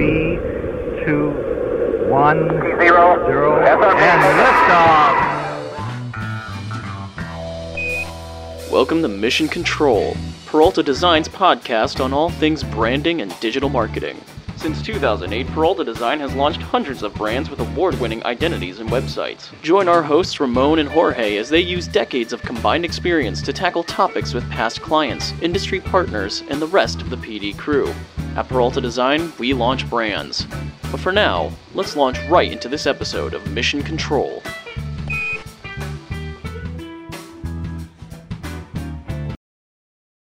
three, two, one, Zero. zero, and liftoff. Welcome to Mission Control, Peralta Design's podcast on all things branding and digital marketing. Since 2008, Peralta Design has launched hundreds of brands with award winning identities and websites. Join our hosts Ramon and Jorge as they use decades of combined experience to tackle topics with past clients, industry partners, and the rest of the PD crew. At Peralta Design, we launch brands. But for now, let's launch right into this episode of Mission Control.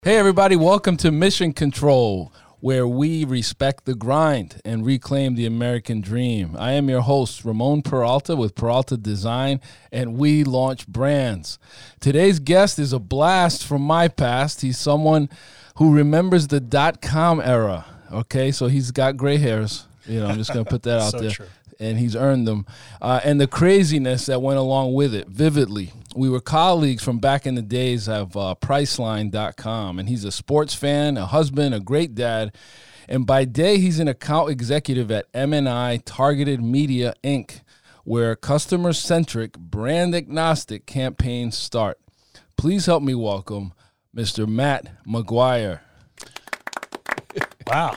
Hey, everybody, welcome to Mission Control, where we respect the grind and reclaim the American dream. I am your host, Ramon Peralta with Peralta Design, and we launch brands. Today's guest is a blast from my past. He's someone who remembers the dot com era. Okay, so he's got gray hairs. You know, I'm just to put that out So there true. and he's earned them. Uh, and the craziness that went along with it vividly. We were colleagues from back in the days of uh, Priceline.com, and he's a sports fan, a husband, a great dad. And by day, he's an account executive at MNI Targeted Media Inc., where customer centric, brand agnostic campaigns start. Please help me welcome Mr. Matt McGuire. Wow.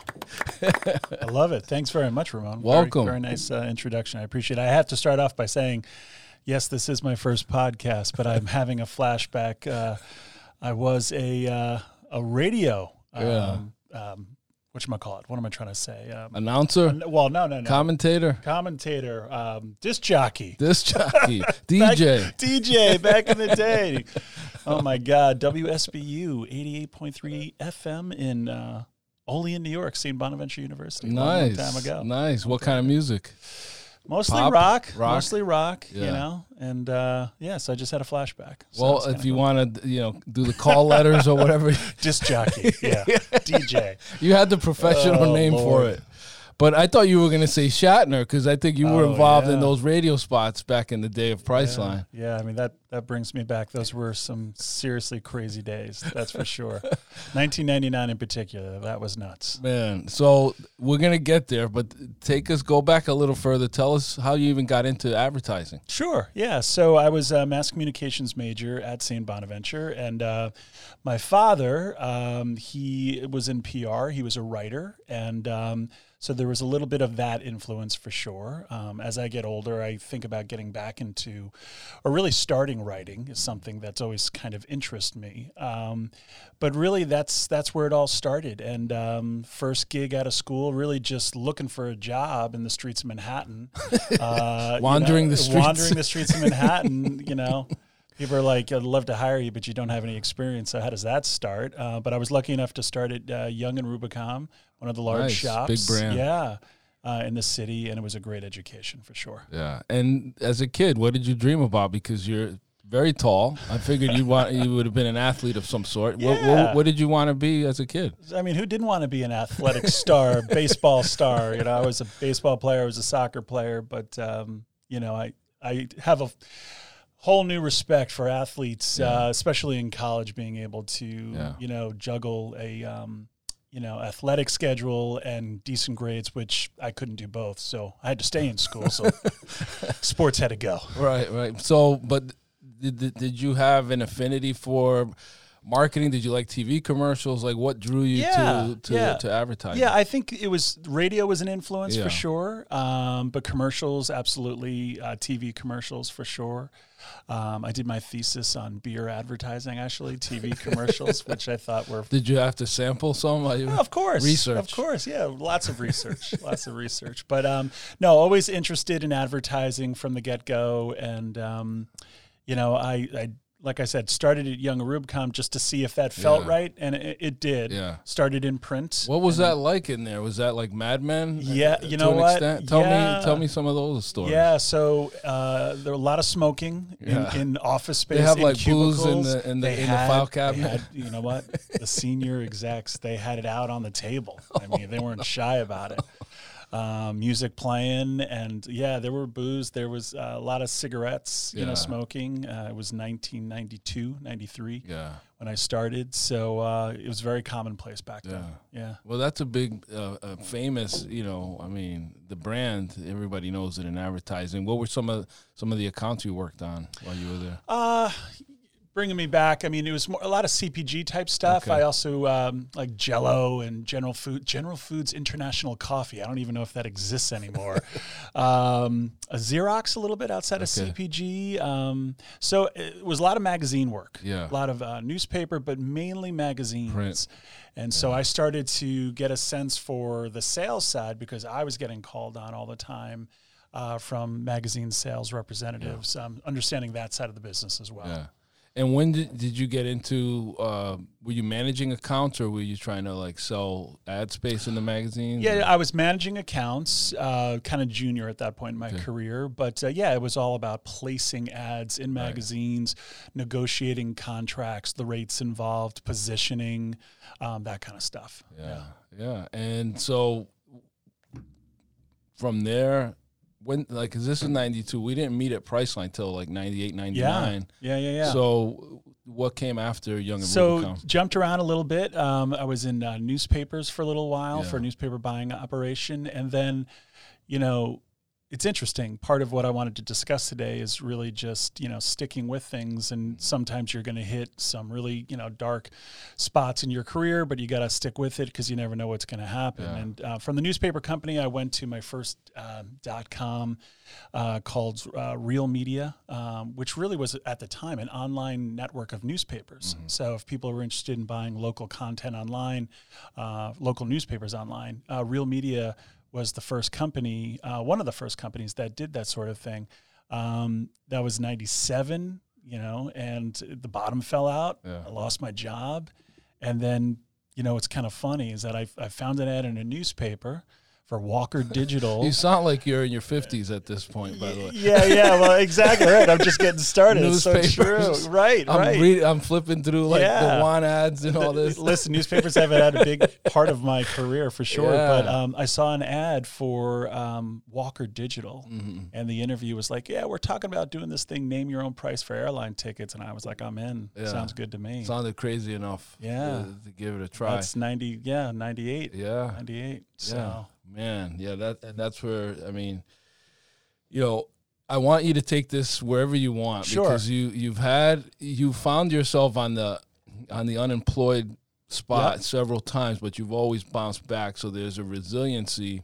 I love it. Thanks very much, Ramon. Very- Welcome. Very, nice uh, introduction. I appreciate it. I have to start off by saying, yes, this is my first podcast, but I'm having a flashback. Uh, I was a uh, a radio. Um, um, whatchamacallit? What am I trying to say? Um, Announcer, well, no, no, no. commentator, Commentator, um, disc jockey. disc jockey, Back- DJ. DJ back in the day. oh my God. WSBU 88.3 FM in uh, Olean, New York, St. Bonaventure University. a long, long Nice. time ago. Nice. What kind of music? Mostly Pop? rock, Rock? Mostly rock, Yeah. you know? And uh, yeah, so I just had a flashback. So well, if you cool. want to, you know, do the call letters or whatever, Disc jockey. Yeah. DJ. you had the professional Oh, name for it. But I thought you were going to say Shatner because I think you were Oh, involved in those radio spots back in the day of Priceline. Yeah, I mean, that, that brings me back. Those were some seriously crazy days. That's for sure. 1999 in particular. That was nuts. Man, so we're going to get there, but take us, go back a little further. Tell us how you even got into advertising. Sure. Yeah. So I was a mass communications major at St. Bonaventure, and uh, my father, um, he was in PR. He was a writer, and um, so there was a little bit of that influence for sure. Um, as I get older, I think about getting back into, or really starting writing is something that's always kind of interested me. Um, but really, that's that's where it all started. And um, first gig out of school, really just looking for a job in the streets of Manhattan, uh, you Wandering know, the streets. wandering the streets of Manhattan. You know, people are like, "I'd love to hire you, but you don't have any experience." So how does that start? Uh, but I was lucky enough to start at uh, Young and Rubicam, one of the large Nice. shops, Big brand. yeah, uh, in the city, and it was a great education for sure. Yeah. And as a kid, what did you dream about? Because you're very tall. I figured you want you would have been an athlete of some sort. What, Yeah. what, what did you want to be as a kid? I mean, who didn't want to be an athletic star, baseball star? You know, I was a baseball player, I was a soccer player, but um, you know, I I have a whole new respect for athletes, uh, especially in college, being able to Yeah. you know juggle a um, you know athletic schedule and decent grades, which I couldn't do both, so I had to stay in school. So sports had to go. Right, right. So, but did, did, did you have an affinity for marketing? Did you like TV commercials? Like, what drew you Yeah, to to, yeah. to advertising? Yeah, I think it was radio was an influence Yeah. for sure, um, but commercials absolutely, uh, TV commercials for sure. Um, I did my thesis on beer advertising, actually, TV commercials, which I thought were. Did you have to sample some? Like, Of course, Research. Of course, yeah, lots of research, lots of research. But um, no, always interested in advertising from the get go, and um, you know, I, I like I said, started at Young Rubicam just to see if that felt Yeah. right, and it, it did. Yeah. Started in print. What was that like in there? Was that like Mad Men? Yeah, uh, you to know an what? Extent? Tell Yeah. me, tell me some of those stories. Yeah, so uh, there were a lot of smoking Yeah. in, in office space. They have, in like, booze in the- in the- in the file cabinet. had- you know what? The senior execs they had it out on the table. I mean, they weren't shy about it. uh, music playing, and yeah, there were booze. There was uh, a lot of cigarettes, you Yeah. know, smoking. Uh, it was 1992, 93 Yeah. when I started, so uh, it was very commonplace back then. Yeah. Well, that's a big, uh, uh, famous. You know, I mean, the brand. Everybody knows it in advertising. What were some of some of the accounts you worked on while you were there? Uh, bringing me back. I mean, it was more, a lot of CPG type stuff. Okay. I also um, like Jello and General Food, General Foods International Coffee. I don't even know if that exists anymore. um, a Xerox a little bit outside of CPG. Um, so it was a lot of magazine work. Yeah. a lot of uh, newspaper, but mainly magazines. Print. And so I started to get a sense for the sales side because I was getting called on all the time. Uh, from magazine sales representatives, um, understanding that side of the business as well. Yeah. And when did, did you get into? Uh, were you managing accounts, or were you trying to like sell ad space in the magazine? Yeah, I was managing accounts, uh, kind of junior at that point in my Okay. career. But uh, yeah, it was all about placing ads in magazines, negotiating contracts, the rates involved, positioning, um, that kind of stuff. Yeah, yeah. And so from there, when like, cause this is '92, we didn't meet at Priceline till like '98, Yeah. '99. Yeah, yeah, yeah. So what came after Young and so Rubicam? jumped around a little bit. Um, I was in uh, newspapers for a little while Yeah. for a newspaper buying operation, and then, you know, it's interesting. Part of what I wanted to discuss today is really just you know sticking with things, and sometimes you're going to hit some really you know dark spots in your career, but you got to stick with it because you never know what's going to happen. Yeah. And uh, from the newspaper company, I went to my first um, dot com uh, called uh, Real Media, um, which really was at the time an online network of newspapers. So if people were interested in buying local content online, uh, local newspapers online, uh, Real Media was the first company, uh, one of the first companies that did that sort of thing. Um, that was '97, you know, and the bottom fell out. Yeah. I lost my job, and then you know it's kind of funny is that I, I found an ad in a newspaper for Walker Digital. You sound like you're in your 50s at this point, by the way. Yeah, yeah, well, exactly right. I'm just getting started. It's so Newspapers. true. Right, I'm right. read, I'm flipping through like Yeah. the want ads and all this. Listen, newspapers haven't had a big part of my career for sure, Yeah. but um, I saw an ad for um, Walker Digital, Mm-hmm. and the interview was like, "Yeah, we're talking about doing this thing, name your own price for airline tickets," and I was like, "I'm in. Yeah. Sounds good to me." Sounded crazy enough. Yeah. To, to give it a try. That's ninety, yeah, ninety eight, yeah. ninety eight. So Yeah, man. Yeah, that and that's where I mean, you know, I want you to take this wherever you want Sure. because you you've had you found yourself on the on the unemployed spot Yep. several times, but you've always bounced back. So there's a resiliency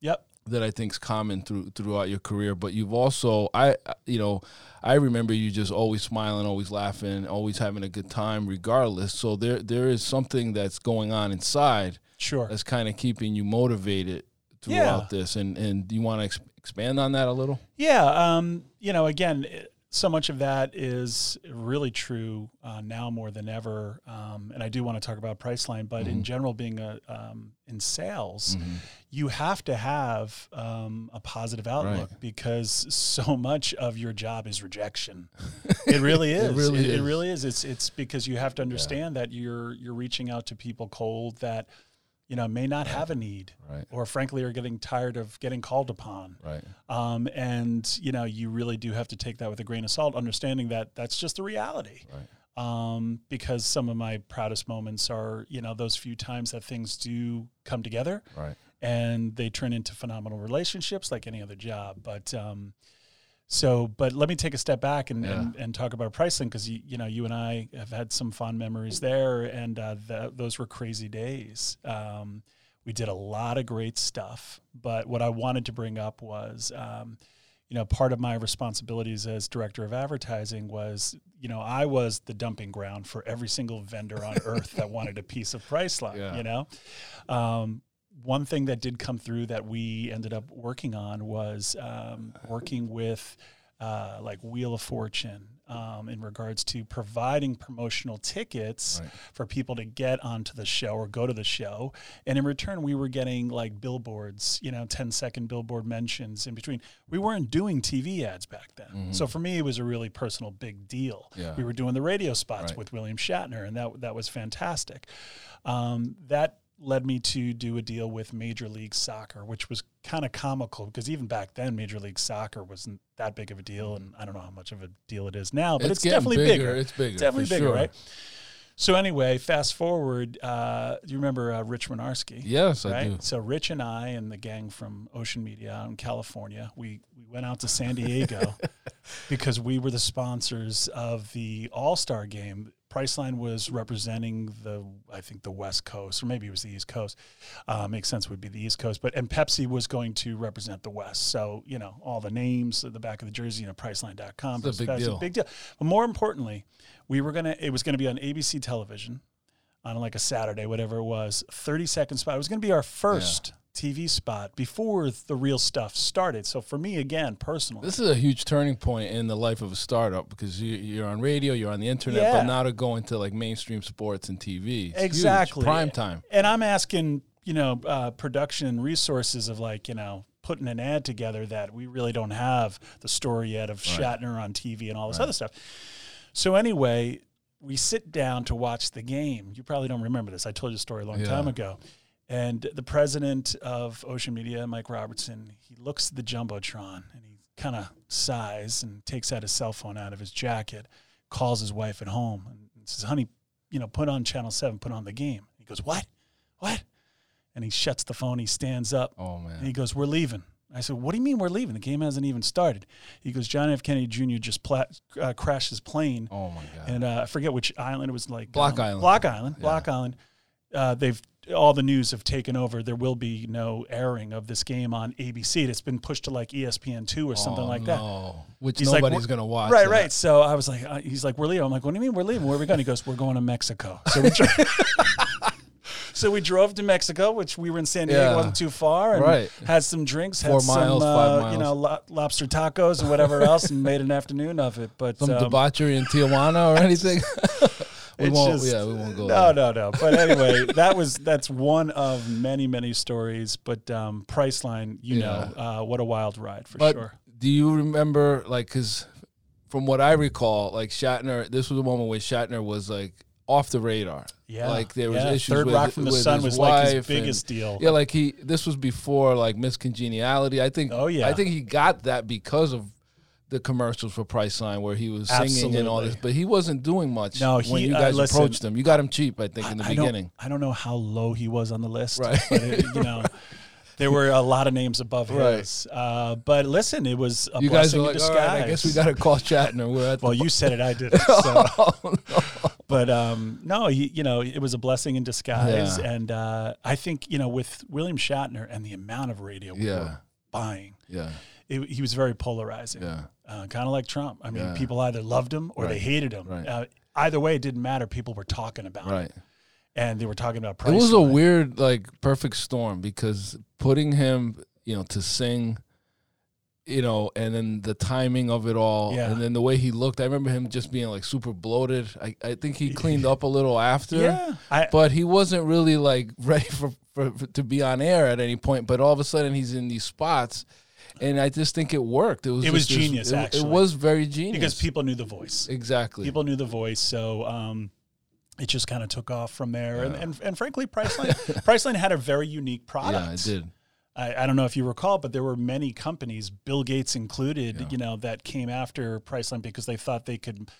yep, that I think is common through throughout your career. But you've also, I, you know, I remember you just always smiling, always laughing, always having a good time, regardless. So there there is something that's going on inside sure. that's kind of keeping you motivated throughout this. And and do you want to ex- expand on that a little? Yeah, um, you know, again, it- so much of that is really true uh, now more than ever. Um, and I do want to talk about Priceline, but in general, being a um, in sales, you have to have um, a positive outlook because so much of your job is rejection. It really is. really it, it is. really is. It's it's because you have to understand that you're you're reaching out to people cold that you know may not have a need Right. or frankly are getting tired of getting called upon Right. um, and you know you really do have to take that with a grain of salt understanding that that's just the reality Right. um, because some of my proudest moments are you know those few times that things do come together Right. and they turn into phenomenal relationships like any other job but um, so but let me take a step back and, and, and talk about Priceline because you, you know you and I have had some fond memories there and uh, that, those were crazy days. Um, we did a lot of great stuff but what I wanted to bring up was um, you know part of my responsibilities as director of advertising was you know I was the dumping ground for every single vendor on earth that wanted a piece of Priceline Yeah. you know? Um, one thing that did come through that we ended up working on was um, working with uh, like Wheel of Fortune um, in regards to providing promotional tickets Right. for people to get onto the show or go to the show. And in return, we were getting like billboards, you know, 10 second billboard mentions in between. We weren't doing TV ads back then. So for me, it was a really personal big deal. Mm-hmm. Yeah. We were doing the radio spots Right. with William Shatner, and that, that was fantastic. Um, that led me to do a deal with Major League Soccer, which was kind of comical because even back then, Major League Soccer wasn't that big of a deal, and I don't know how much of a deal it is now, but it's, getting definitely bigger. bigger. It's bigger. It's definitely bigger, sure. right? So anyway, fast forward. Uh, do you remember uh, Rich Winarski? Yes, I right? do. So Rich and I and the gang from Ocean Media out in California, we we went out to San Diego because we were the sponsors of the All Star game. Priceline was representing the, I think the West Coast, or maybe it was the East Coast. Uh, makes sense would be the East Coast, but and Pepsi was going to represent the West. So you know all the names at the back of the jersey, you know Priceline.com. It's a big Pepsi, deal. Big deal. But more importantly, we were gonna. It was gonna be on ABC television on like a Saturday, whatever it was, 30 second spot. It was going to be our first TV spot before the real stuff started. So for me, again, personally, This is a huge turning point in the life of a startup because you, you're on radio, you're on the internet, Yeah. but now to go into like mainstream sports and TV. It's huge. Exactly. Prime time. and I'm asking, you know, uh, production resources of like, you know, putting an ad together that we really don't have the story yet of Shatner on TV and all this other stuff. So anyway, we sit down to watch the game. You probably don't remember this. I told you a story a long Yeah. time ago. And the president of Ocean Media, Mike Robertson, he looks at the jumbotron and he kind of sighs and takes out his cell phone out of his jacket, calls his wife at home and says, "Honey, you know, put on Channel Seven, put on the game." He goes, "What? What?" And he shuts the phone. He stands up. Oh And man. he goes, "We're leaving." I said, "What do you mean we're leaving? The game hasn't even started." He goes, "John F. Kennedy Jr. just pla- uh, crashed his plane, Oh my god. and uh, I forget which island it was. Like Block um, Island. Block Island. Block Island. Uh, they've all the news have taken over. There will be no airing of this game on ABC. It's been pushed to like ESPN two or something Oh, like that. no. Which He's nobody's "We're- gonna watch. Right, that. right. So I was like, uh, he's like, we're leaving. I'm like, what do you mean we're leaving? Where are we going? He goes, we're going to Mexico. So we, dro- so we drove to Mexico, which we were in San Diego, Yeah. wasn't too far, and Right. had some drinks, Four had miles, some, uh, you know, lo- lobster tacos and whatever else, and made an afternoon of it. But Some um, debauchery in Tijuana or anything. we it's won't. just- yeah, we won't go. No, there. no, no. But anyway, that was that's one of many, many stories. But um, Priceline, you Yeah. know, uh, what a wild ride for But sure. do you remember, like, because from what I recall, like Shatner, this was a moment where Shatner was like off the radar. Yeah, like there was yeah. issues Third with, Rock from the Sun was like his wife and- biggest deal. Yeah, like he. This was before like Miss Congeniality. I think. Oh, yeah. I think he got that because of the commercials for Priceline where he was singing and all this, but he wasn't doing much. No, when he- you uh, guys listen, approached him, you got him cheap. I think in the I beginning. Don't, I don't know how low he was on the list, Right. but it, you know, there were a lot of names above Right. his. Uh, but listen, it was a You blessing like, in disguise. right, I guess we got to call Shatner. We're at the Well, you said it, I did it. So. Oh, But um, no, he, you know, it was a blessing in disguise, Yeah. and uh, I think you know, with William Shatner and the amount of radio we Yeah. were buying, yeah, it, he was very polarizing. yeah. Uh, kind of like Trump. I mean, Yeah. people either loved him or they hated him. Right. Uh, either way, it didn't matter. People were talking about Right. it, and they were talking about It price. was a weird, like, perfect storm because putting him, you know, to sing, you know, and then the timing of it all, Yeah. and then the way he looked. I remember him just being like super bloated. I, I think he cleaned up a little after. Yeah, I, But he wasn't really like ready for, for, for to be on air at any point. But all of a sudden he's in these spots, and I just think it worked. It was It was just genius, It, actually. it was very genius because people knew the voice. exactly. People knew the voice, so um, it just kind of took off from there. And, and and frankly, Priceline Priceline had a very unique product. yeah, it did. I, I don't know if you recall, but there were many companies, Bill Gates included, Yeah. you know, that came after Priceline because they thought they could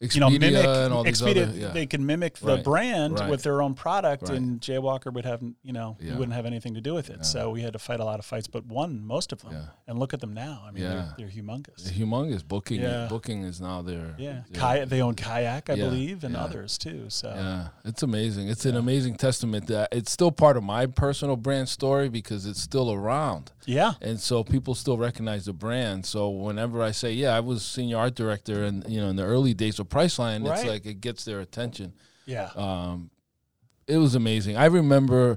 Expedia you know, mimic and all these Expedia, other, yeah. they can mimic the Right, brand right. with their own product, Right. and Jay Walker would have, you know, he Yeah. wouldn't have anything to do with it. So we had to fight a lot of fights, but won most of them. Yeah. And look at them now. I mean, Yeah. they're, they're humongous. It's humongous booking. Yeah. Booking is now there. yeah, Kayak, they own Kayak, I Yeah, believe, and yeah. others too. So Yeah, it's amazing. It's an amazing testament that it's still part of my personal brand story because it's still around. yeah, And so people still recognize the brand. So whenever I say, yeah, I was senior art director and you know in the early days of Priceline, it's Right. like it gets their attention. yeah, Um, it was amazing. I remember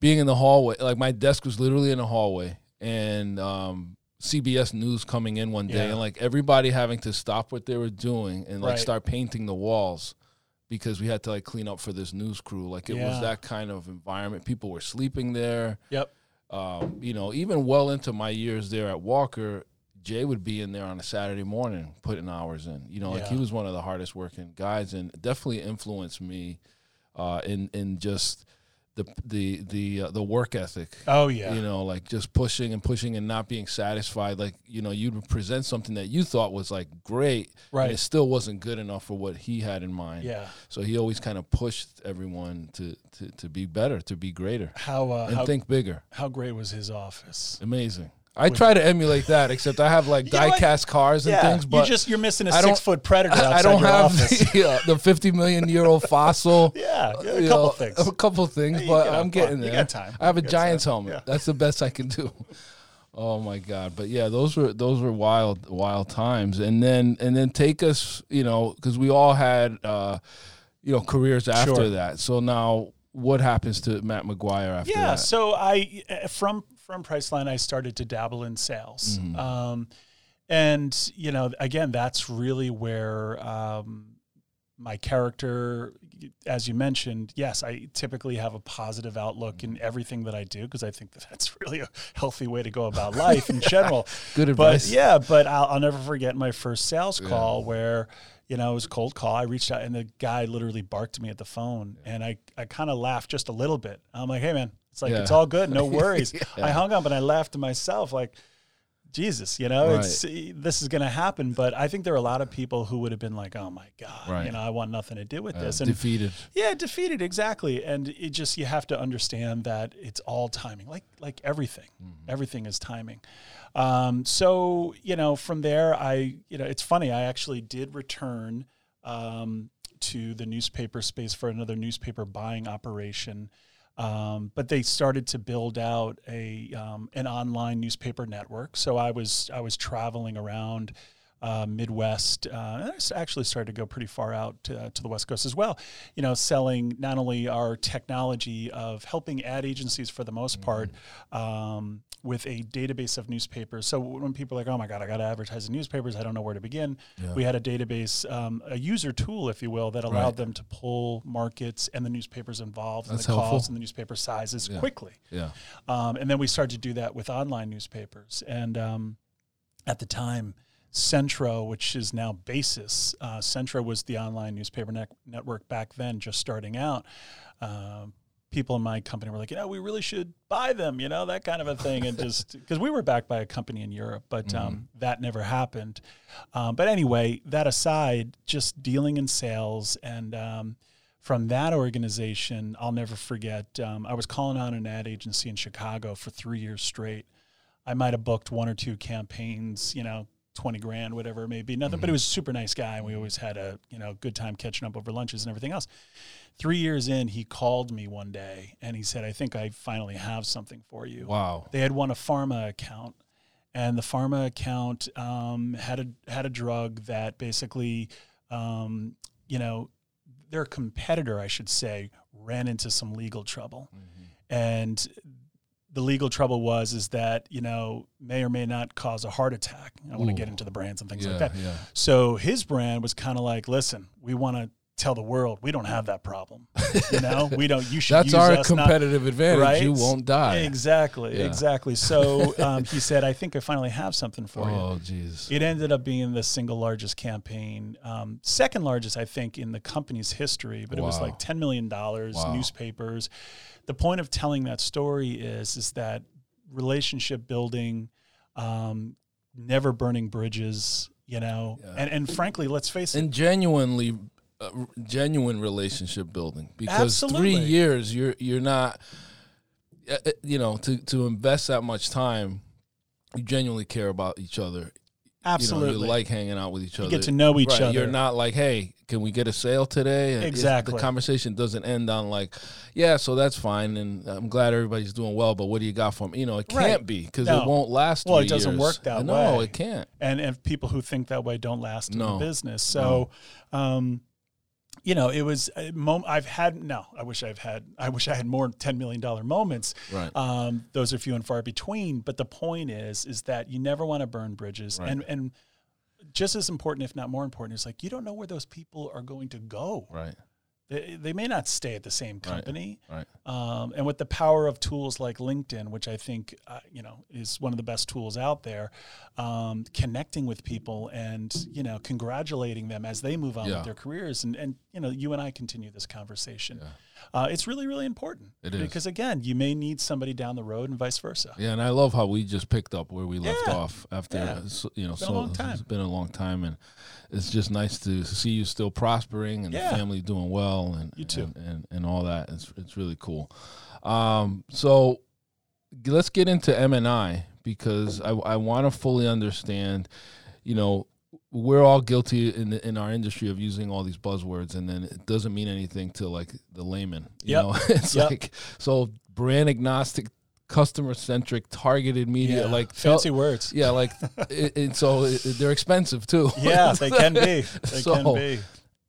being in the hallway, like my desk was literally in the hallway, and um, CBS News coming in one day, Yeah. and like everybody having to stop what they were doing and like Right. start painting the walls because we had to like clean up for this news crew. Like it Yeah. was that kind of environment. People were sleeping there. yep, Um, you know, even well into my years there at Walker, Jay would be in there on a Saturday morning putting hours in. You know, like he was one of the hardest working guys and definitely influenced me uh, in in just the the the uh, the work ethic. Oh yeah. You know, like just pushing and pushing and not being satisfied. Like you know, you'd present something that you thought was like great, Right. And it still wasn't good enough for what he had in mind. yeah. So he always kind of pushed everyone to to, to be better, to be greater, How uh, and how, think bigger. how great was his office? Amazing. I try to emulate that, except I have like You what? die-cast cars and things. But you just you're missing a six foot predator outside I don't have the, uh, the 50 million year old fossil. yeah, yeah, a couple know, things. A couple things, You but I'm getting you there. got time. I have a You Giants time. helmet. Yeah. That's the best I can do. Oh my god! But yeah, those were those were wild wild times. And then and then take us, you know, because we all had, uh, you know, careers after Sure. that. So now, what happens to Matt McGuire after yeah that? so i from from priceline i started to dabble in sales. Mm-hmm. um, and you know again that's really where um, my character as you mentioned yes i typically have a positive outlook in everything that i do because i think that that's really a healthy way to go about life in general. Good but advice. yeah but I'll, I'll never forget my first sales call where you know it was a cold call. I reached out and the guy literally barked at me at the phone and i, I kind of laughed just a little bit. I'm like hey man it's like Yeah. it's all good no worries Yeah. i hung up and i laughed to myself like jesus you know Right. it's this is going to happen but i think there are a lot of people who would have been like oh my god Right. you know i want nothing to do with Uh, this and defeated. yeah, defeated exactly, and it just you have to understand that it's all timing, like like everything. Everything is timing. Um, so you know, from there, I you know, it's funny. I actually did return um, to the newspaper space for another newspaper buying operation. Um, but they started to build out a um, an online newspaper network. So I was I was traveling around uh, Midwest. Uh, and I actually started to go pretty far out to, to the West Coast as well. You know, selling not only our technology of helping ad agencies for the most part um, with a database of newspapers. So when people are like, "Oh my God, I got to advertise in newspapers. I don't know where to begin," we had a database, um, a user tool, if you will, that allowed Right. them to pull markets and the newspapers involved and the helpful. costs and the newspaper sizes quickly. Yeah. Um, and then we started to do that with online newspapers. And um, at the time, Centro, which is now Basis, uh, Centro was the online newspaper net- network back then, just starting out. Um, people in my company were like, you know, we really should buy them, you know, that kind of a thing. And just because we were backed by a company in Europe, but um, that never happened. Um, but anyway, that aside, just dealing in sales and um, from that organization, I'll never forget. Um, I was calling on an ad agency in Chicago for three years straight. I might have booked one or two campaigns, you know, 20 grand, whatever it may be. Nothing, but he was a super nice guy. And we always had a, you know, good time catching up over lunches and everything else. Three years in, he called me one day and he said, I think I finally have something for you. Wow. They had won a pharma account, and the pharma account um, had a had a drug that basically, um, you know, their competitor, I should say, ran into some legal trouble, and the legal trouble was is that you know may or may not cause a heart attack. I want to get into the brands and things Yeah. like that. Yeah. So his brand was kind of like, listen, we want to tell the world we don't have that problem. You know, we don't. You should. That's use our us, not- competitive advantage. right? You won't die. Exactly, Yeah. exactly. So um, he said, "I think I finally have something for you." Oh, jeez. It ended up being the single largest campaign, um, second largest, I think, in the company's history. But it was like ten million dollars, Wow. newspapers. The point of telling that story is is that relationship building, um, never burning bridges. You know, Yeah. and and frankly, let's face it. and genuinely uh, genuine relationship building because Absolutely. three years you're you're not uh, uh, you know to to invest that much time you genuinely care about each other Absolutely, you, know, like hanging out with each other You get to know each Right, other. you're not like hey can we get a sale today And Exactly. the conversation doesn't end on like yeah so that's fine and i'm glad everybody's doing well but what do you got for me you know it can't be because No. it won't last Well, it doesn't years. work that no way. No, it can't and and people who think that way don't last in No. the business. So, um, you know, it was a mom- I've had no. I wish I've had. I wish I had more ten million dollar moments. Right. Um, those are few and far between. But the point is, is that you never want to burn bridges, Right. and and just as important, if not more important, is like you don't know where those people are going to go. right They, they may not stay at the same company. Right. Um, and with the power of tools like LinkedIn, which I think uh, you know is one of the best tools out there, um, connecting with people and you know congratulating them as they move on Yeah. with their careers, and and you know you and I continue this conversation. Uh, it's really really important. It is. because again, you may need somebody down the road, and vice versa. Yeah, and I love how we just picked up where we left Yeah. off after Yeah. s- you know Been a long time. it's been a long time and it's just nice to see you still prospering and Yeah. the family doing well and You too. and, and, and all that. It's it's really cool. Um, so let's get into M and I because I I want to fully understand, you know. We're all guilty in the, in our industry of using all these buzzwords, and then it doesn't mean anything to like the layman. You Yep. know, it's Yep. like so brand agnostic, customer centric, targeted media. Yeah, Like fancy words. yeah, like it, it, so it, they're expensive too. Yeah, they can be. They So- can be.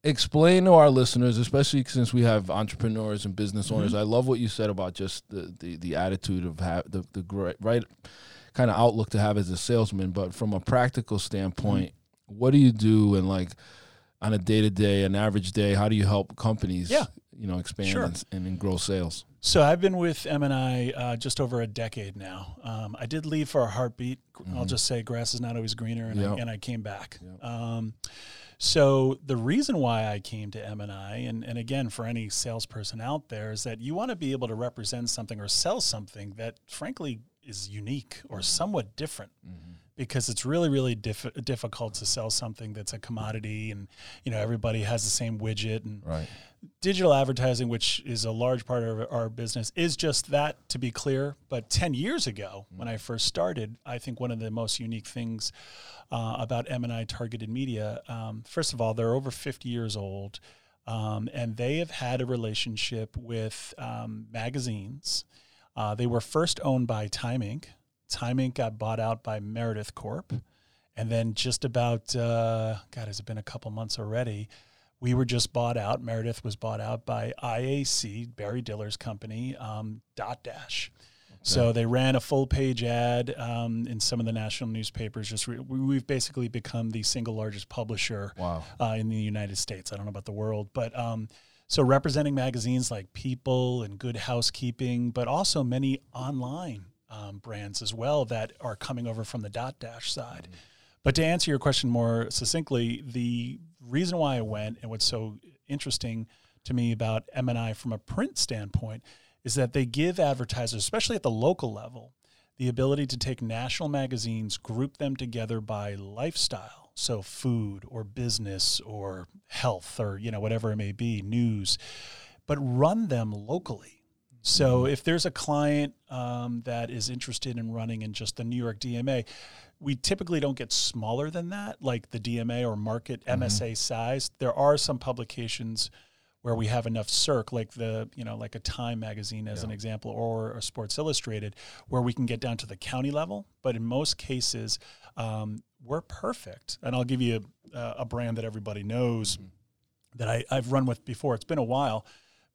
Explain to our listeners, especially since we have entrepreneurs and business owners. Mm-hmm. I love what you said about just the the, the attitude of ha- the the great, right kind of outlook to have as a salesman. But from a practical standpoint, Mm-hmm. What do you do and like on a day to day, an average day? How do you help companies? Yeah. you know, expand Sure. and, and, and grow sales. So I've been with M and I uh, just over a decade now. Um, I did leave for a heartbeat. I'll just say grass is not always greener, and, Yep. I, and I came back. Um, so the reason why I came to M and I, and and again for any salesperson out there, is that you want to be able to represent something or sell something that, frankly, is unique or somewhat different. Because it's really, really diff- difficult to sell something that's a commodity, and you know everybody has the same widget, and Right. digital advertising, which is a large part of our business, is just that, to be clear. But 10 years ago, when I first started, I think one of the most unique things uh, about M&I Targeted Media, um, first of all, they're over 50 years old, um, and they have had a relationship with um, magazines. Uh, they were first owned by Time Inc. Time Inc. got bought out by Meredith Corp. And then just about, uh, God, has it been a couple months already? We were just bought out. Meredith was bought out by IAC, Barry Diller's company, um, Dot Dash. So they ran a full page ad um, in some of the national newspapers. Just re- we- we've basically become the single largest publisher Wow. uh, in the United States. I don't know about the world, but um, so representing magazines like People and Good Housekeeping, but also many online um, brands as well that are coming over from the Dot Dash side. But to answer your question more succinctly, the reason why I went and what's so interesting to me about M&I from a print standpoint is that they give advertisers, especially at the local level, the ability to take national magazines, group them together by lifestyle, so food or business or health or you know whatever it may be, news, but run them locally. So if there's a client um, that is interested in running in just the New York DMA, we typically don't get smaller than that, like the DMA or market MSA size. There are some publications where we have enough circ, like the you know like a Time magazine as an example, or a Sports Illustrated, where we can get down to the county level. But in most cases, um, we're perfect. And I'll give you a, a brand that everybody knows that I, I've run with before. It's been a while,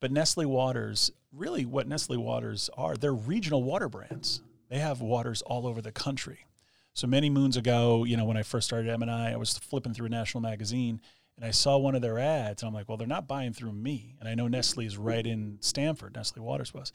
but Nestle Waters, really what Nestle Waters are, they're regional water brands. They have waters all over the country. So many moons ago, you know, when I first started M&I, I was flipping through a national magazine and I saw one of their ads and I'm like, well, they're not buying through me. And I know Nestle is right in Stamford, Nestle Waters was.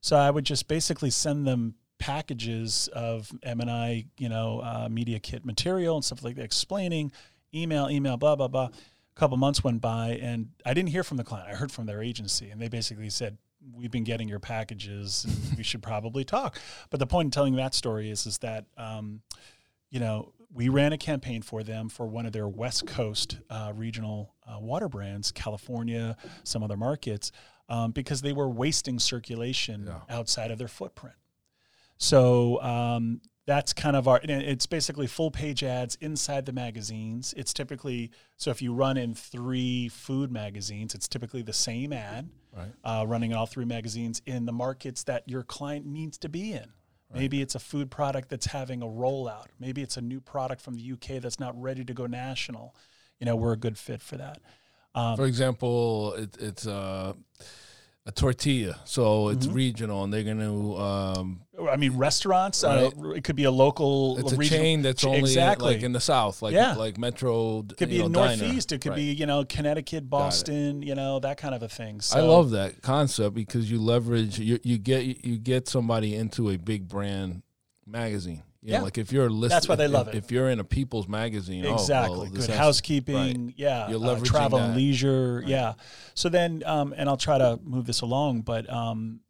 So I would just basically send them packages of M&I, you know, uh, media kit material and stuff like that, explaining, email, email, blah, blah, blah. A couple months went by and I didn't hear from the client. I heard from their agency and they basically said, we've been getting your packages and we should probably talk. But the point in telling that story is, is that, um, you know, we ran a campaign for them for one of their West Coast uh, regional uh, water brands, California, some other markets, um, because they were wasting circulation outside of their footprint. So um, that's kind of our. It's basically full page ads inside the magazines. It's typically so if you run in three food magazines, it's typically the same ad, Right. uh, running in all three magazines in the markets that your client needs to be in. Maybe it's a food product that's having a rollout. Maybe it's a new product from the UK that's not ready to go national. You know, we're a good fit for that. Um, For example, it, it's uh, a tortilla, so it's Mm-hmm. regional, and they're going to. Um, I mean, restaurants. Uh, it could be a local. it's a regional- chain that's only exactly. like in the south, like Yeah. like Metro. could be you in diner. Northeast. It could Right. be you know Connecticut, Boston. You know that kind of a thing. So, I love that concept because you leverage you, you get you get somebody into a big brand magazine. You know, Yeah. like if you're listed, That's why they if- love if, it. If you're in a People's magazine, oh, well, Exactly. Good housekeeping. Yeah. You're uh, leveraging travel and that. leisure. Yeah. So then, um, and I'll try to move this along, but um,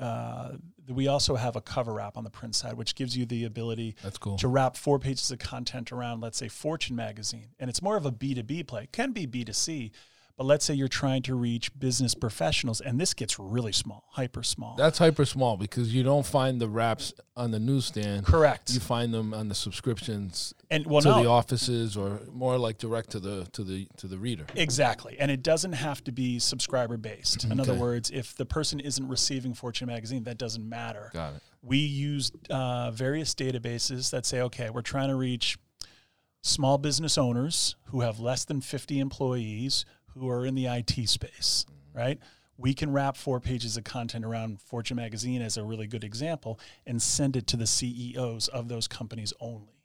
uh, we also have a cover wrap on the print side, which gives you the ability That's cool. to wrap four pages of content around, let's say, Fortune magazine. And it's more of a B2B play. It can be B2C, but let's say you're trying to reach business professionals, and this gets really small, hyper small. That's hyper small because you don't find the wraps on the newsstand. Correct. You find them on the subscriptions and well, to no, the offices or more like direct to the to the to the reader. Exactly. And it doesn't have to be subscriber based. In other words, if the person isn't receiving Fortune magazine, that doesn't matter. Got it. We use uh, various databases that say, okay, we're trying to reach small business owners who have less than 50 employees who are in the IT space, right? We can wrap four pages of content around Fortune magazine as a really good example and send it to the CEOs of those companies only.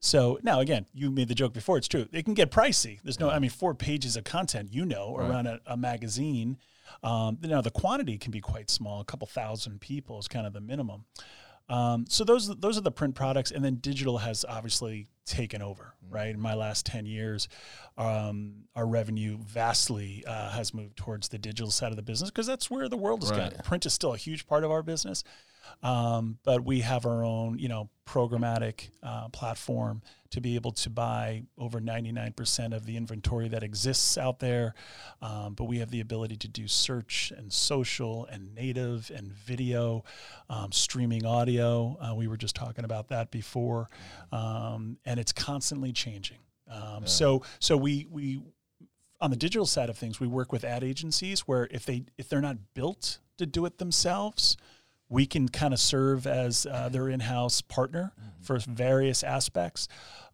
So now again, you made the joke before. It's true. It can get pricey. There's no, I mean, four pages of content, you know, around a, a magazine. Um, now the quantity can be quite small. A couple thousand people is kind of the minimum. Um, so those those are the print products, and then digital has obviously taken over. Right, in my last ten years, um, our revenue vastly uh, has moved towards the digital side of the business because that's where the world is going. Print is still a huge part of our business, um, but we have our own, you know, programmatic uh, platform to be able to buy over 99% of the inventory that exists out there. Um, but we have the ability to do search and social and native and video, um, streaming audio. Uh, we were just talking about that before, um, and it's constantly changing. Um, So, so we we on the digital side of things, we work with ad agencies where if they if they're not built to do it themselves, we can kind of serve as uh, their in-house partner for various aspects.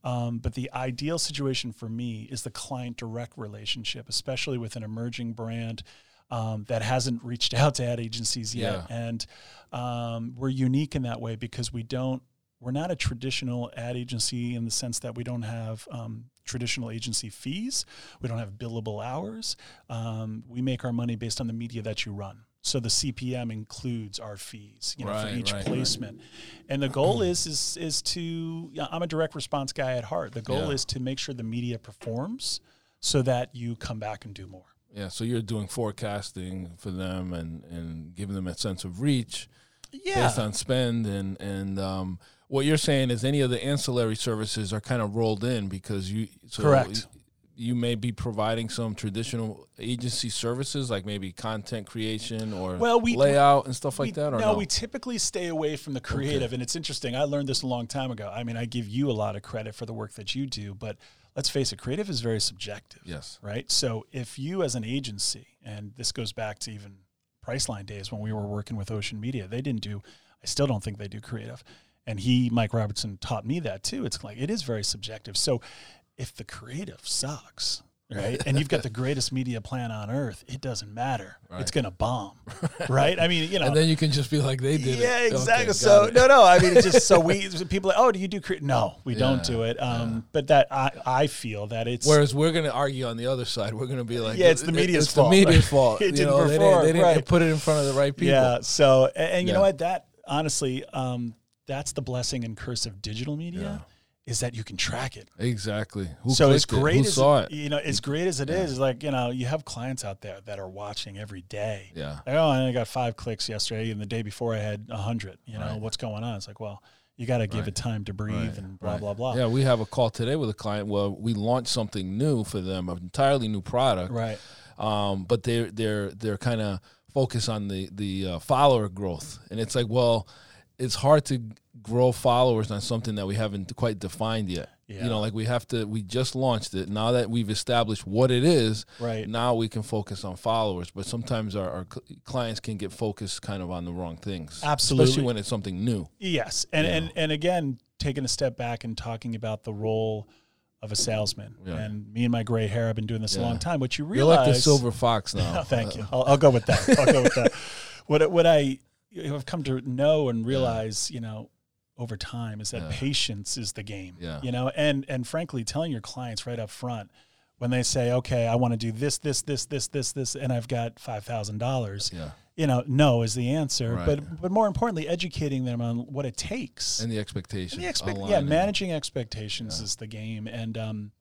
Um, but the ideal situation for me is the client direct relationship, especially with an emerging brand um, that hasn't reached out to ad agencies yet. Yeah. And um, we're unique in that way because we don't. We're not a traditional ad agency in the sense that we don't have um, traditional agency fees. We don't have billable hours. Um, we make our money based on the media that you run. So the CPM includes our fees, you know, for each right, right. placement. And the goal is is is to. yeah, I'm a direct response guy at heart. The goal Yeah. is to make sure the media performs, so that you come back and do more. Yeah, so you're doing forecasting for them and, and giving them a sense of reach Yeah. based on spend and and um, what you're saying is any of the ancillary services are kind of rolled in because you so Correct. You may be providing some traditional agency services like maybe content creation or Well, we- layout and stuff like we, that. Or no, no, we typically stay away from the creative, and it's interesting. I learned this a long time ago. I mean, I give you a lot of credit for the work that you do, but let's face it, creative is very subjective. yes, Right. So if you, as an agency, and this goes back to even Priceline days when we were working with Ocean Media, they didn't do. I still don't think they do creative, and he, Mike Robertson, taught me that too. It's like it is very subjective. So if the creative sucks. Right. And you've got the greatest media plan on earth. It doesn't matter. It's going to bomb. Right. I mean, you know, and then you can just be like they did. yeah, it. Okay, exactly. got so it. no, no. I mean, it's just so we people. Are like, oh, do you do cre-? No, we don't do it. Um, but that I I feel that it's Whereas we're going to argue on the other side. We're going to be like, Yeah, it's the media's it's fault. the media's fault. It you didn't know, they perform, didn't, they didn't right. put it in front of the right people. yeah. So and, and you know what? That honestly, um, that's the blessing and curse of digital media. Is that you can track it. exactly. Who so as great Who as saw it? you know, as great as it is, like you know, you have clients out there that are watching every day. Yeah. Like, oh, I only got five clicks yesterday, and the day before I had a hundred. You know, Right. what's going on? It's like, well, you got to give Right. it time to breathe Right, and blah blah blah. Yeah, we have a call today with a client. Well, we launched something new for them, an entirely new product. Right. Um, but they're they're they're kind of focused on the the uh, follower growth, and it's like, well, it's hard to grow followers on something that we haven't quite defined yet. Yeah. You know, like we have to. We just launched it. Now that we've established what it is, Right. now we can focus on followers. But sometimes our, our clients can get focused kind of on the wrong things, Absolutely. especially when it's something new. Yes, and Yeah. and and again, taking a step back and talking about the role of a salesman. Yeah. And me and my gray hair, I've been doing this a long time. What you You're realize, like the silver fox now. Thank you. I'll, I'll go with that. I'll go with that. What what I have come to know and realize, you know, over time is that Yeah. patience is the game. Yeah. You know, and and frankly, telling your clients right up front when they say, "Okay, I want to do this, this, this, this, this, this," and I've got five thousand dollars. Yeah. You know, no is the answer. Right. But but more importantly, educating them on what it takes. And the expectations. And the expect- yeah, managing expectations Yeah. is the game, and um,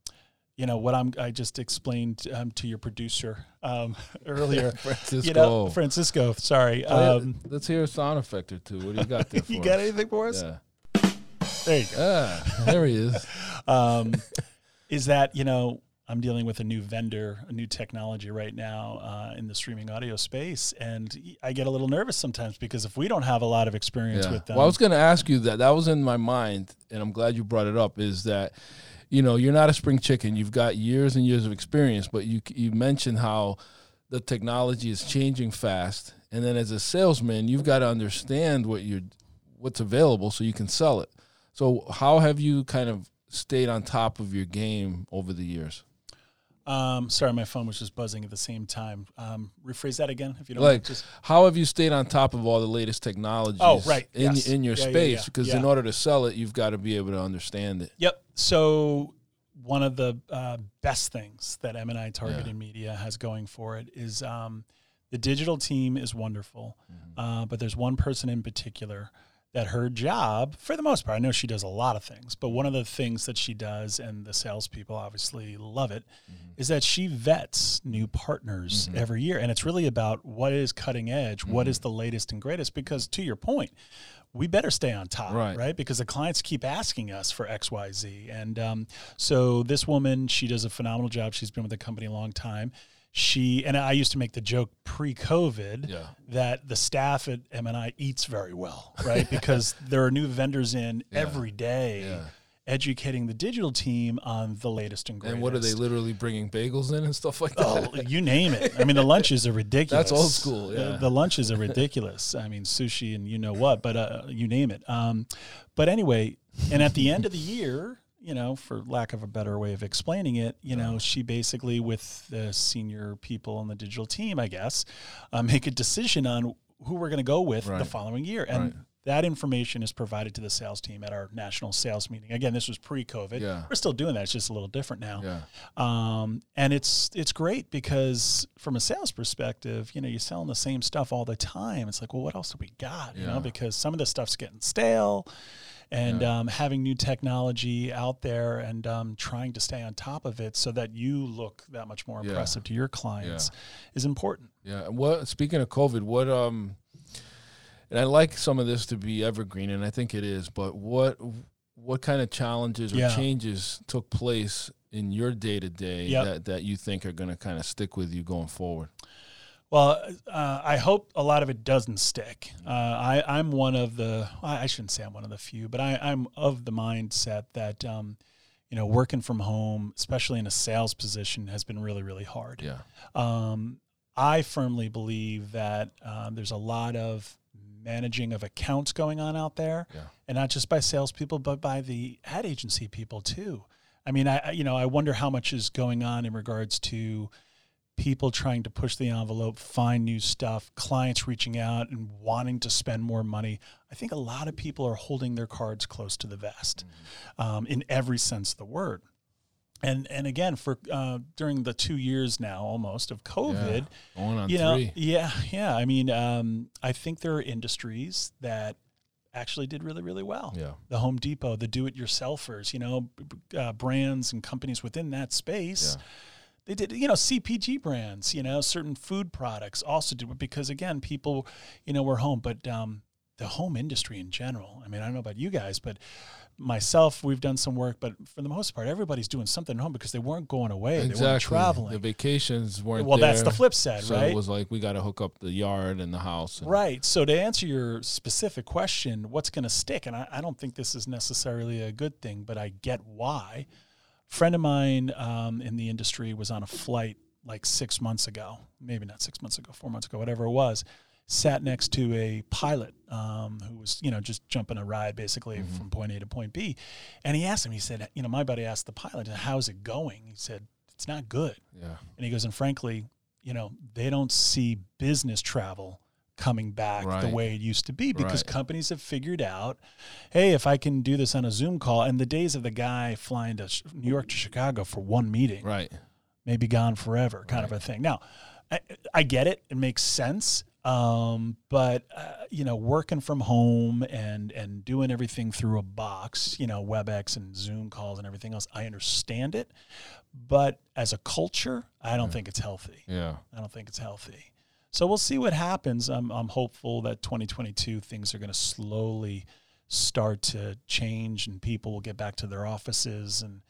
you know what I'm. I just explained um, to your producer um, earlier. Francisco. You know, Francisco. Sorry. Oh, Um. Let's hear a sound effect or two. What do you got there for you got anything for us? Yeah. There you go. Ah, there he is. Um, is that you know I'm dealing with a new vendor, a new technology right now uh, in the streaming audio space, and I get a little nervous sometimes because if we don't have a lot of experience Yeah. with them, Well, I was going to ask you that. That was in my mind, and I'm glad you brought it up. Is that you know you're not a spring chicken. You've got years and years of experience, but you you mentioned how the technology is changing fast, and then as a salesman, you've got to understand what you're what's available so you can sell it. So how have you kind of stayed on top of your game over the years? um, sorry, my phone was just buzzing at the same time. Um, rephrase that again, if you don't Like, mind. Just how have you stayed on top of all the latest technologies? Oh, right. in Yes. in your Yeah, yeah, space yeah. because in order to sell it, you've got to be able to understand it. Yep. So one of the uh, best things that MNI Targeted Yeah. Media has going for it is um, the digital team is wonderful, Mm-hmm. uh, but there's one person in particular that her job, for the most part, I know she does a lot of things, but one of the things that she does, and the salespeople obviously love it, mm-hmm. is that she vets new partners mm-hmm. every year, and it's really about what is cutting edge, what is mm-hmm. the latest and greatest. Because to your point, we better stay on top, Right. right? Because the clients keep asking us for X, Y, Z, and um, so this woman, she does a phenomenal job. She's been with the company a long time. She and I used to make the joke pre-COVID Yeah. that the staff at MNI eats very well, right? because there are new vendors in Yeah. every day, Yeah. educating the digital team on the latest and greatest. And what are they literally bringing bagels in and stuff like that? Oh, you name it. I mean, the lunches are ridiculous. That's old school, The- The, lunches are ridiculous. I mean, sushi and you know what, but uh, you name it. Um, but anyway, and at the end of the year, you know, for lack of a better way of explaining it, you know, she basically, with the senior people on the digital team, I guess, uh, make a decision on who we're going to go with the following year. And Right. that information is provided to the sales team at our national sales meeting. Again, this was pre-COVID. Yeah. We're still doing that. It's just a little different now Yeah. um, and it's it's great because from a sales perspective, you know, you're selling the same stuff all the time. It's like, well, what else do we got? You know, because some of the stuff's getting stale, and Yeah. um, having new technology out there and um, trying to stay on top of it so that you look that much more Yeah. impressive to your clients is important. Yeah. And what speaking of COVID, what um and I like some of this to be evergreen and I think it is, but what what kind of challenges or Yeah. changes took place in your day to day that that you think are going to kind of stick with you going forward? Well, uh, I hope a lot of it doesn't stick. Uh, I, I'm one of the, I shouldn't say I'm one of the few, but I, I'm of the mindset that, um, you know, working from home, especially in a sales position, has been really, really hard. Yeah. Um, I firmly believe that um, there's a lot of managing of accounts going on out there, Yeah. and not just by salespeople, but by the ad agency people too. I mean, I- you know I wonder how much is going on in regards to people trying to push the envelope, find new stuff, clients reaching out and wanting to spend more money. I think a lot of people are holding their cards close to the vest, um, in every sense of the word. And and again, for uh, during the two years now almost of COVID, Yeah. Going on you know, three. yeah, yeah. I mean, um, I think there are industries that actually did really, really well. Yeah. The Home Depot, the do-it-yourselfers, you know, uh, brands and companies within that space. Yeah. They did, you know, CPG brands, you know, certain food products also did because again, people, you know, were home, but um, the home industry in general. I mean, I don't know about you guys, but myself, we've done some work, but for the most part, everybody's doing something at home because they weren't going away, they weren't traveling. The vacations weren't well, that's the flip side, So right? it was like we got to hook up the yard and the house. and- Right. So to answer your specific question, what's going to stick? And I, I don't think this is necessarily a good thing, but I get why. Friend of mine um, in the industry was on a flight like six months ago, maybe not six months ago, four months ago, whatever it was. sat next to a pilot um, who was, you know, just jumping a ride basically Mm-hmm. from point A to point B. And he asked him, he said, you know, my buddy asked the pilot, how's it going? He said, it's not good. Yeah. And he goes, and frankly, you know, they don't see business travel coming back the way it used to be because Right. companies have figured out, hey, if I can do this on a Zoom call, and the days of the guy flying to New York to Chicago for one meeting Right. may be gone forever, kind of a thing. Now, I, I get it; it makes sense. Um, but uh, you know, working from home and and doing everything through a box, you know, WebEx and Zoom calls and everything else, I understand it. But as a culture, I don't think it's healthy. Yeah. I don't think it's healthy. So we'll see what happens. I'm, I'm hopeful that 2022 things are going to slowly start to change and people will get back to their offices and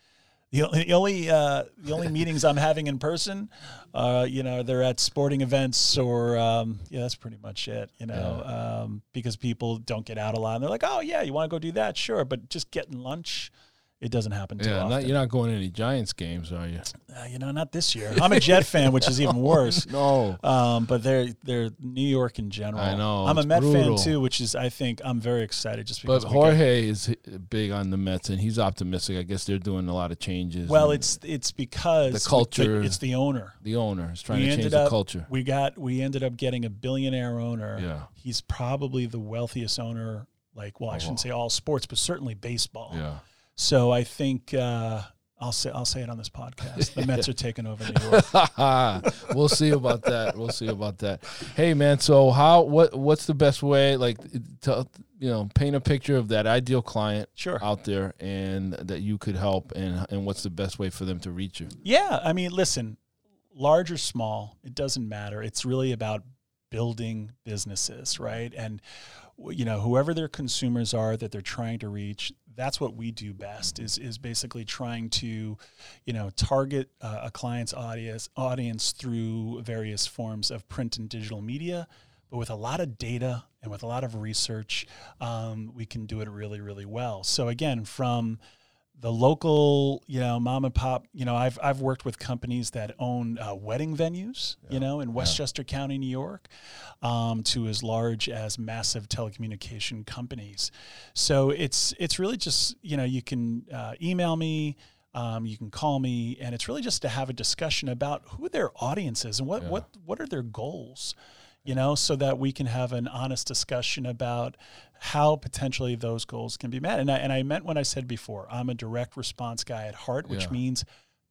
the only the only, uh, the only meetings I'm having in person, uh, you know, they're at sporting events or um, yeah, that's pretty much it. You know, um, because people don't get out a lot. And they're like, oh yeah, you want to go do that, sure, but just getting lunch, it doesn't happen too Yeah. often. Not, you're not going to any Giants games, are you? Uh, you know, not this year. I'm a Jet fan, which is even worse. No. Um, but they're they're New York in general. I know, I'm a Met brutal. fan too, which is I think I'm very excited just But because. get- Jorge is big on the Mets, and he's optimistic. I guess they're doing a lot of changes. well, it's it's because The culture. It's the owner. the owner is trying we to change ended the culture. we got we ended up getting a billionaire owner. Yeah. He's probably the wealthiest owner. Like, well, I shouldn't say all sports, but certainly baseball. Yeah. So I think uh, I'll say I'll say it on this podcast. The Mets are taking over New York. we'll see about that. We'll see about that. Hey man, so how what what's the best way like to you know paint a picture of that ideal client Sure. out there and that you could help and and what's the best way for them to reach you? Yeah, I mean, listen, large or small, it doesn't matter. It's really about building businesses, right? And you know, whoever their consumers are that they're trying to reach, that's what we do best. Is is basically trying to, you know, target uh, a client's audience audience through various forms of print and digital media. But with a lot of data and with a lot of research, um, we can do it really, really well. So again, from the local, you know, mom and pop, you know, I've I've worked with companies that own uh, wedding venues, you know, in Westchester County, New York, um, to as large as massive telecommunication companies. So it's it's really just you know you can uh, email me. Um, you can call me, and it's really just to have a discussion about who their audience is and what what what are their goals, you know, so that we can have an honest discussion about how potentially those goals can be met. And I, and I meant what I said before, I'm a direct response guy at heart, which Yeah. means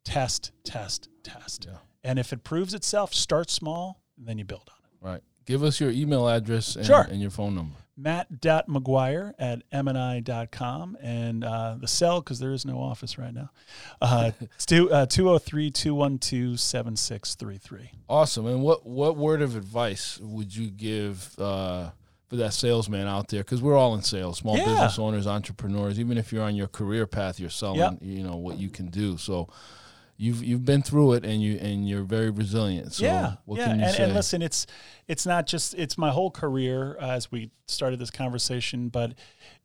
test, test, test. Yeah. And if it proves itself, start small, and then you build on it. Right. Give us your email address and, Sure. and your phone number. Matt.mcguire at mni.com and uh, the cell, because there is no office right now, uh, it's two, uh, 203 212 7633. Awesome. And what what word of advice would you give uh, for that salesman out there? Because we're all in sales, small Yeah. business owners, entrepreneurs. Even if you're on your career path, you're selling. Yep. You know what you can do. So you've you've been through it, and you and you're very resilient. So yeah, what yeah, can you and, say? and listen, it's it's not just it's my whole career uh, as we started this conversation, but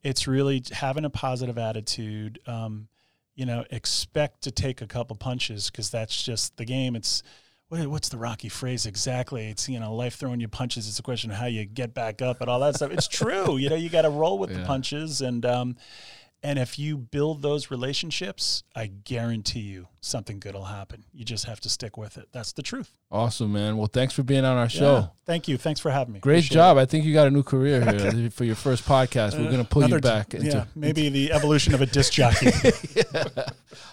it's really having a positive attitude. Um, you know, expect to take a couple punches because that's just the game. It's what, what's the Rocky phrase exactly? It's you know, life throwing you punches. It's a question of how you get back up and all that stuff. It's true. You know, you got to roll with the punches and. Um, and if you build those relationships, I guarantee you something good will happen. You just have to stick with it. That's the truth. awesome, man. Well, thanks for being on our show. Yeah. Thank you. Thanks for having me. Great Appreciate job. I think you got a new career here for your first podcast. We're going to pull you back into yeah, maybe the evolution of a disc jockey.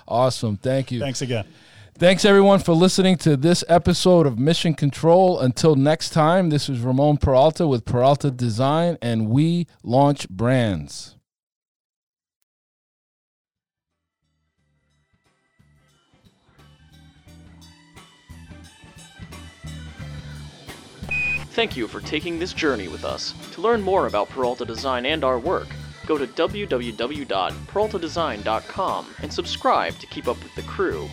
awesome. Thank you. Thanks again. Thanks everyone for listening to this episode of Mission Control. Until next time, this is Ramon Peralta with Peralta Design, and we launch brands. Thank you for taking this journey with us. To learn more about Peralta Design and our work, go to www.peraltadesign.com and subscribe to keep up with the crew